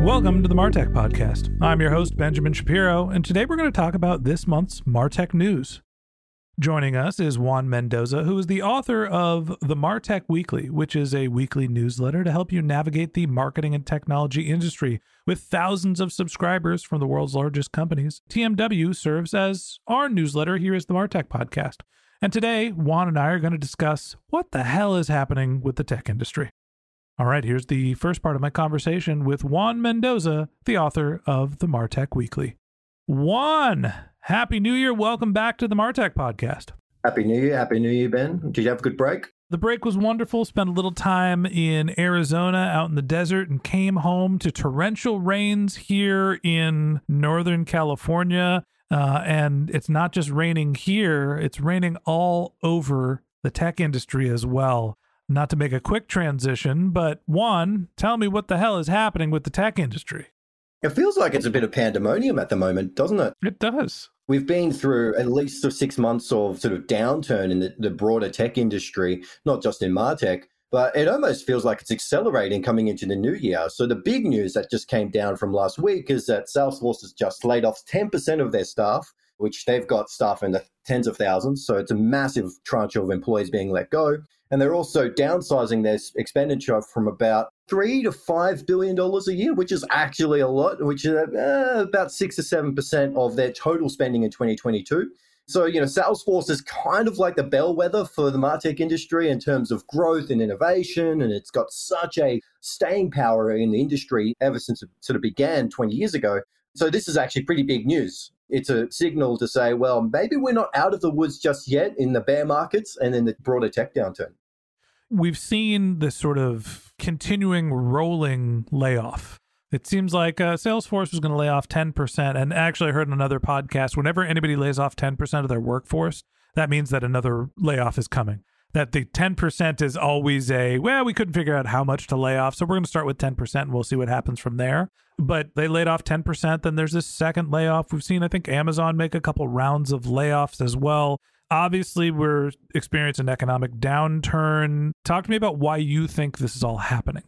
Welcome to the Martech Podcast. I'm your host, Benjamin Shapiro, and today we're going to talk about this month's Martech news. Joining us is Juan Mendoza, who is the author of the Martech Weekly, which is a weekly newsletter to help you navigate the marketing and technology industry. With thousands of subscribers from the world's largest companies, TMW serves as our newsletter here is the Martech Podcast. And today, Juan and I are going to discuss what the hell is happening with the tech industry. All right, here's the first part of my conversation with Juan Mendoza, the author of the Martech Weekly. Juan, Happy New Year. Welcome back to the Martech podcast. Happy New Year. Happy New Year, Ben. Did you have a good break? The break was wonderful. Spent a little time in Arizona out in the desert and came home to torrential rains here in Northern California. Uh, and it's not just raining here, it's raining all over the tech industry as well. Not to make a quick transition, but Juan, tell me what the hell is happening with the tech industry. It feels like it's a bit of pandemonium at the moment, doesn't it? It does. We've been through at least six months of sort of downturn in the, the broader tech industry, not just in Martech, but it almost feels like it's accelerating coming into the new year. So the big news that just came down from last week is that Salesforce has just laid off 10% of their staff, which they've got staff in the tens of thousands. So it's a massive tranche of employees being let go. And they're also downsizing their expenditure from about three to five billion dollars a year, which is actually a lot, which is uh, about six or seven percent of their total spending in 2022. So, you know, Salesforce is kind of like the bellwether for the Martech industry in terms of growth and innovation. And it's got such a staying power in the industry ever since it sort of began 20 years ago. So, this is actually pretty big news. It's a signal to say, well, maybe we're not out of the woods just yet in the bear markets and in the broader tech downturn. We've seen this sort of continuing rolling layoff. It seems like uh, Salesforce was going to lay off 10%. And actually, I heard in another podcast whenever anybody lays off 10% of their workforce, that means that another layoff is coming. That the 10% is always a, well, we couldn't figure out how much to lay off. So we're going to start with 10% and we'll see what happens from there. But they laid off 10%. Then there's this second layoff. We've seen, I think, Amazon make a couple rounds of layoffs as well obviously we're experiencing an economic downturn. Talk to me about why you think this is all happening.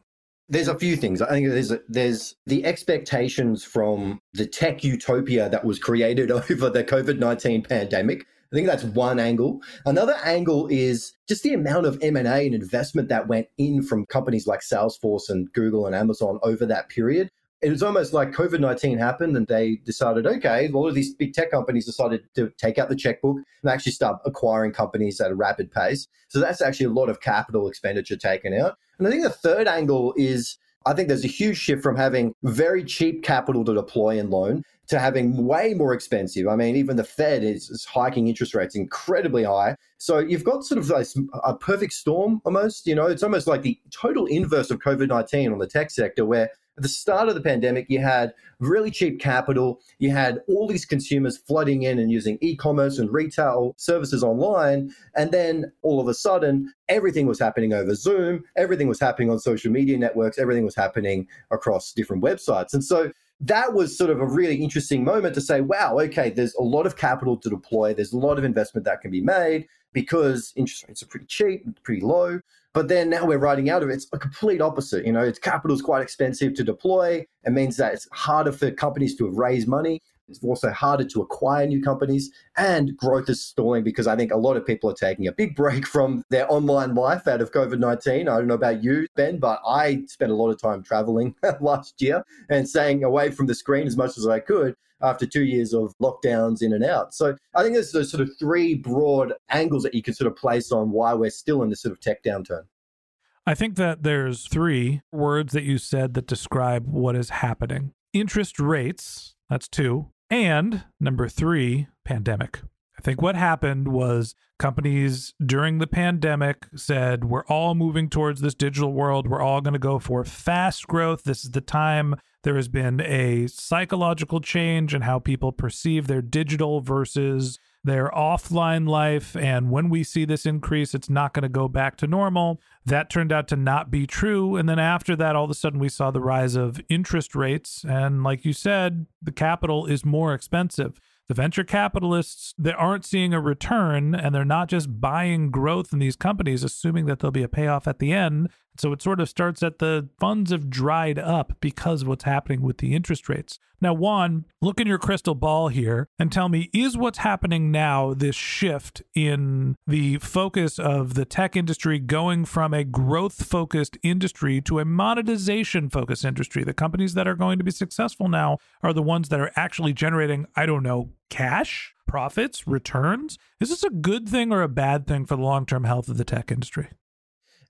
There's a few things. I think there's a, there's the expectations from the tech utopia that was created over the COVID nineteen pandemic. I think that's one angle. Another angle is just the amount of M and investment that went in from companies like Salesforce and Google and Amazon over that period it was almost like COVID 19 happened and they decided, okay, a lot of these big tech companies decided to take out the checkbook and actually start acquiring companies at a rapid pace. So that's actually a lot of capital expenditure taken out. And I think the third angle is I think there's a huge shift from having very cheap capital to deploy and loan to having way more expensive. I mean, even the Fed is, is hiking interest rates incredibly high. So you've got sort of like a perfect storm almost. You know, it's almost like the total inverse of COVID 19 on the tech sector, where at the start of the pandemic, you had really cheap capital. You had all these consumers flooding in and using e commerce and retail services online. And then all of a sudden, everything was happening over Zoom, everything was happening on social media networks, everything was happening across different websites. And so that was sort of a really interesting moment to say, wow, okay, there's a lot of capital to deploy. There's a lot of investment that can be made because interest rates are pretty cheap, and pretty low. But then now we're riding out of it. It's a complete opposite. You know, it's capital is quite expensive to deploy. It means that it's harder for companies to raise money. It's also harder to acquire new companies and growth is stalling because I think a lot of people are taking a big break from their online life out of COVID 19. I don't know about you, Ben, but I spent a lot of time traveling last year and staying away from the screen as much as I could after two years of lockdowns in and out. So I think there's those sort of three broad angles that you can sort of place on why we're still in this sort of tech downturn. I think that there's three words that you said that describe what is happening interest rates, that's two. And number three, pandemic. I think what happened was companies during the pandemic said, we're all moving towards this digital world. We're all going to go for fast growth. This is the time there has been a psychological change in how people perceive their digital versus their offline life. And when we see this increase, it's not going to go back to normal. That turned out to not be true. And then after that, all of a sudden, we saw the rise of interest rates. And like you said, the capital is more expensive the venture capitalists that aren't seeing a return and they're not just buying growth in these companies assuming that there'll be a payoff at the end so it sort of starts that the funds have dried up because of what's happening with the interest rates. Now, Juan, look in your crystal ball here and tell me is what's happening now this shift in the focus of the tech industry going from a growth focused industry to a monetization focused industry? The companies that are going to be successful now are the ones that are actually generating, I don't know, cash, profits, returns. Is this a good thing or a bad thing for the long term health of the tech industry?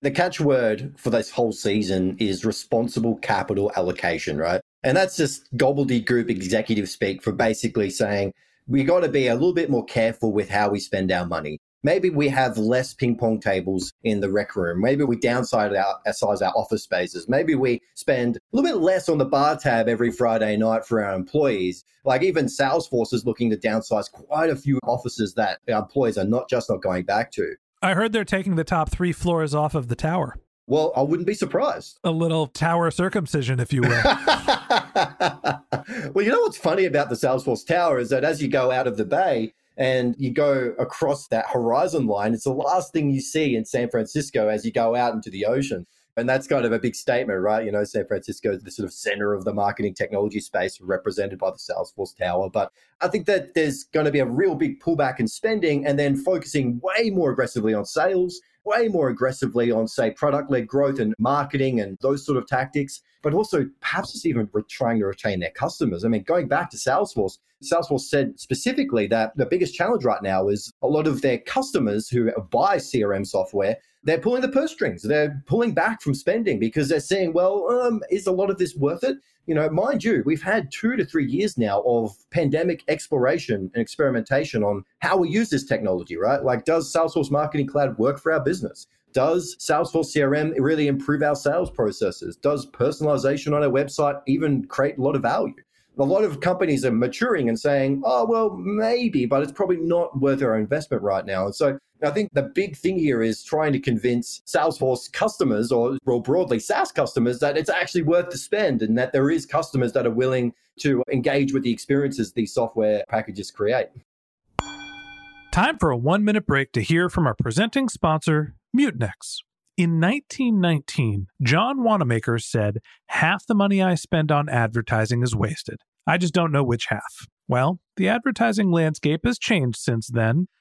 the catchword for this whole season is responsible capital allocation, right? And that's just gobbledygook executive speak for basically saying we got to be a little bit more careful with how we spend our money. Maybe we have less ping pong tables in the rec room. Maybe we downsize our, uh, size our office spaces. Maybe we spend a little bit less on the bar tab every Friday night for our employees. Like even Salesforce is looking to downsize quite a few offices that our employees are not just not going back to. I heard they're taking the top three floors off of the tower. Well, I wouldn't be surprised. A little tower circumcision, if you will. well, you know what's funny about the Salesforce Tower is that as you go out of the bay and you go across that horizon line, it's the last thing you see in San Francisco as you go out into the ocean. And that's kind of a big statement, right? You know, San Francisco is the sort of center of the marketing technology space represented by the Salesforce Tower. But I think that there's going to be a real big pullback in spending and then focusing way more aggressively on sales, way more aggressively on, say, product led growth and marketing and those sort of tactics, but also perhaps just even trying to retain their customers. I mean, going back to Salesforce, Salesforce said specifically that the biggest challenge right now is a lot of their customers who buy CRM software they're pulling the purse strings. They're pulling back from spending because they're saying, well, um, is a lot of this worth it? You know, mind you, we've had two to three years now of pandemic exploration and experimentation on how we use this technology, right? Like, does Salesforce Marketing Cloud work for our business? Does Salesforce CRM really improve our sales processes? Does personalization on our website even create a lot of value? a lot of companies are maturing and saying, oh, well, maybe, but it's probably not worth our investment right now. And so I think the big thing here is trying to convince Salesforce customers or more broadly SaaS customers that it's actually worth the spend and that there is customers that are willing to engage with the experiences these software packages create. Time for a one minute break to hear from our presenting sponsor, Mutinex. In 1919, John Wanamaker said, Half the money I spend on advertising is wasted. I just don't know which half. Well, the advertising landscape has changed since then,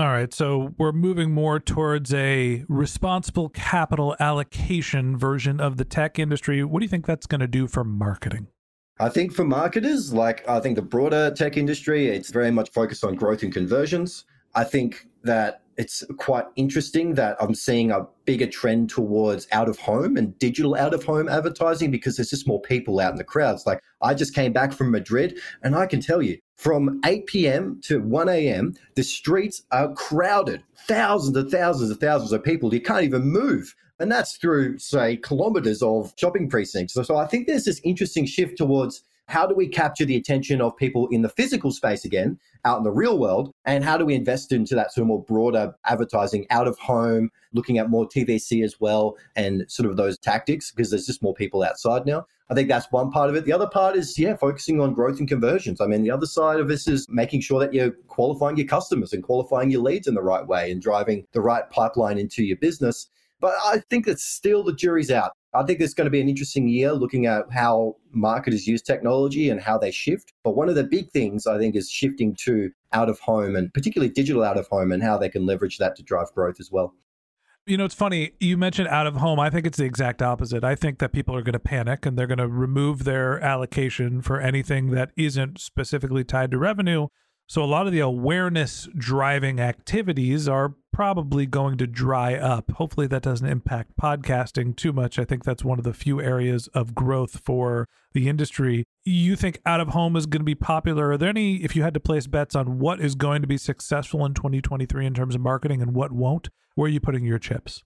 All right, so we're moving more towards a responsible capital allocation version of the tech industry. What do you think that's going to do for marketing? I think for marketers, like I think the broader tech industry, it's very much focused on growth and conversions. I think that it's quite interesting that I'm seeing a bigger trend towards out of home and digital out of home advertising because there's just more people out in the crowds. Like I just came back from Madrid and I can tell you from 8 p.m. to 1 a.m., the streets are crowded, thousands and thousands and thousands of people. You can't even move. And that's through, say, kilometers of shopping precincts. So, so I think there's this interesting shift towards how do we capture the attention of people in the physical space again, out in the real world? And how do we invest into that sort of more broader advertising out of home, looking at more TVC as well, and sort of those tactics because there's just more people outside now. I think that's one part of it. The other part is, yeah, focusing on growth and conversions. I mean, the other side of this is making sure that you're qualifying your customers and qualifying your leads in the right way and driving the right pipeline into your business. But I think it's still the jury's out. I think it's going to be an interesting year looking at how marketers use technology and how they shift. But one of the big things I think is shifting to out of home and particularly digital out of home and how they can leverage that to drive growth as well. You know, it's funny. You mentioned out of home. I think it's the exact opposite. I think that people are going to panic and they're going to remove their allocation for anything that isn't specifically tied to revenue so a lot of the awareness driving activities are probably going to dry up. Hopefully that doesn't impact podcasting too much. I think that's one of the few areas of growth for the industry. You think out of home is going to be popular? Are there any if you had to place bets on what is going to be successful in 2023 in terms of marketing and what won't? Where are you putting your chips?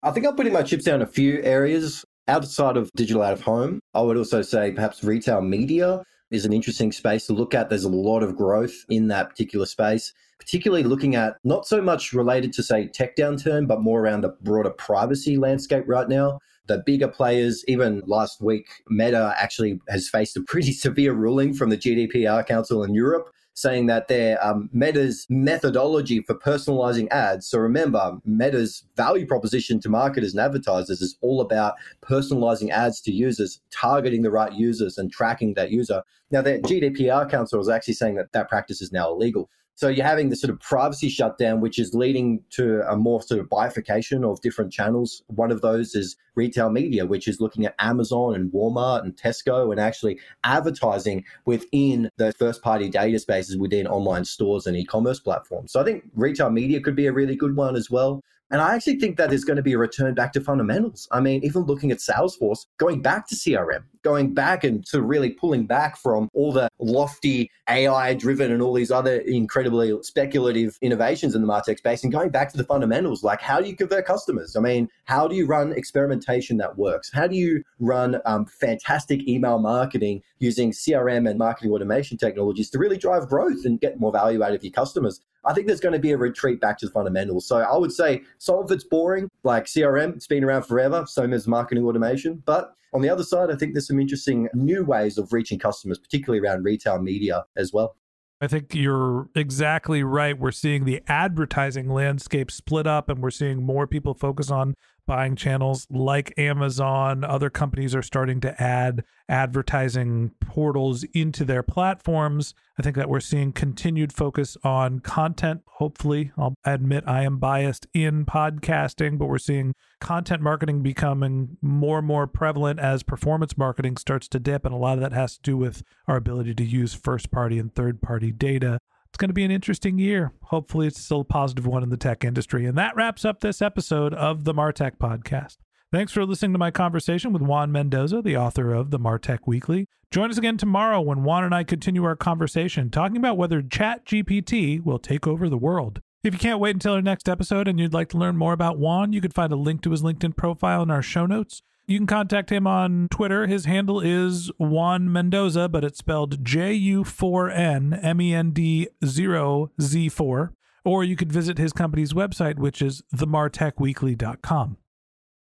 I think I'm putting my chips down a few areas outside of digital out of home. I would also say perhaps retail media is an interesting space to look at. There's a lot of growth in that particular space, particularly looking at not so much related to, say, tech downturn, but more around the broader privacy landscape right now. The bigger players, even last week, Meta actually has faced a pretty severe ruling from the GDPR Council in Europe saying that their um, Meta's methodology for personalizing ads. So remember, Meta's value proposition to marketers and advertisers is all about personalizing ads to users, targeting the right users, and tracking that user. Now, the GDPR Council is actually saying that that practice is now illegal. So you're having this sort of privacy shutdown, which is leading to a more sort of bifurcation of different channels. One of those is retail media, which is looking at Amazon and Walmart and Tesco and actually advertising within the first party data spaces within online stores and e-commerce platforms. So I think retail media could be a really good one as well. And I actually think that there's going to be a return back to fundamentals. I mean, even looking at Salesforce, going back to CRM, going back and to really pulling back from all the lofty AI driven and all these other incredibly speculative innovations in the Martech space and going back to the fundamentals. Like, how do you convert customers? I mean, how do you run experimentation that works? How do you run um, fantastic email marketing using CRM and marketing automation technologies to really drive growth and get more value out of your customers? I think there's going to be a retreat back to the fundamentals. So I would say some of it's boring, like CRM, it's been around forever, same as marketing automation. But on the other side, I think there's some interesting new ways of reaching customers, particularly around retail media as well. I think you're exactly right. We're seeing the advertising landscape split up, and we're seeing more people focus on buying channels like Amazon. Other companies are starting to add advertising portals into their platforms. I think that we're seeing continued focus on content. Hopefully, I'll admit I am biased in podcasting, but we're seeing content marketing becoming more and more prevalent as performance marketing starts to dip. And a lot of that has to do with our ability to use first party and third party data it's going to be an interesting year. Hopefully, it's still a positive one in the tech industry. And that wraps up this episode of the Martech Podcast. Thanks for listening to my conversation with Juan Mendoza, the author of the Martech Weekly. Join us again tomorrow when Juan and I continue our conversation talking about whether ChatGPT will take over the world. If you can't wait until our next episode and you'd like to learn more about Juan, you can find a link to his LinkedIn profile in our show notes. You can contact him on Twitter. His handle is Juan Mendoza, but it's spelled J U 4 N M E N D 0 Z 4. Or you could visit his company's website, which is themartechweekly.com.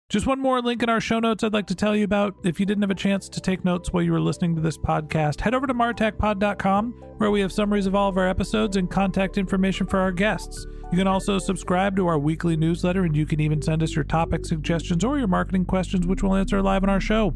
Just one more link in our show notes I'd like to tell you about. If you didn't have a chance to take notes while you were listening to this podcast, head over to martechpod.com where we have summaries of all of our episodes and contact information for our guests. You can also subscribe to our weekly newsletter and you can even send us your topic suggestions or your marketing questions, which we'll answer live on our show.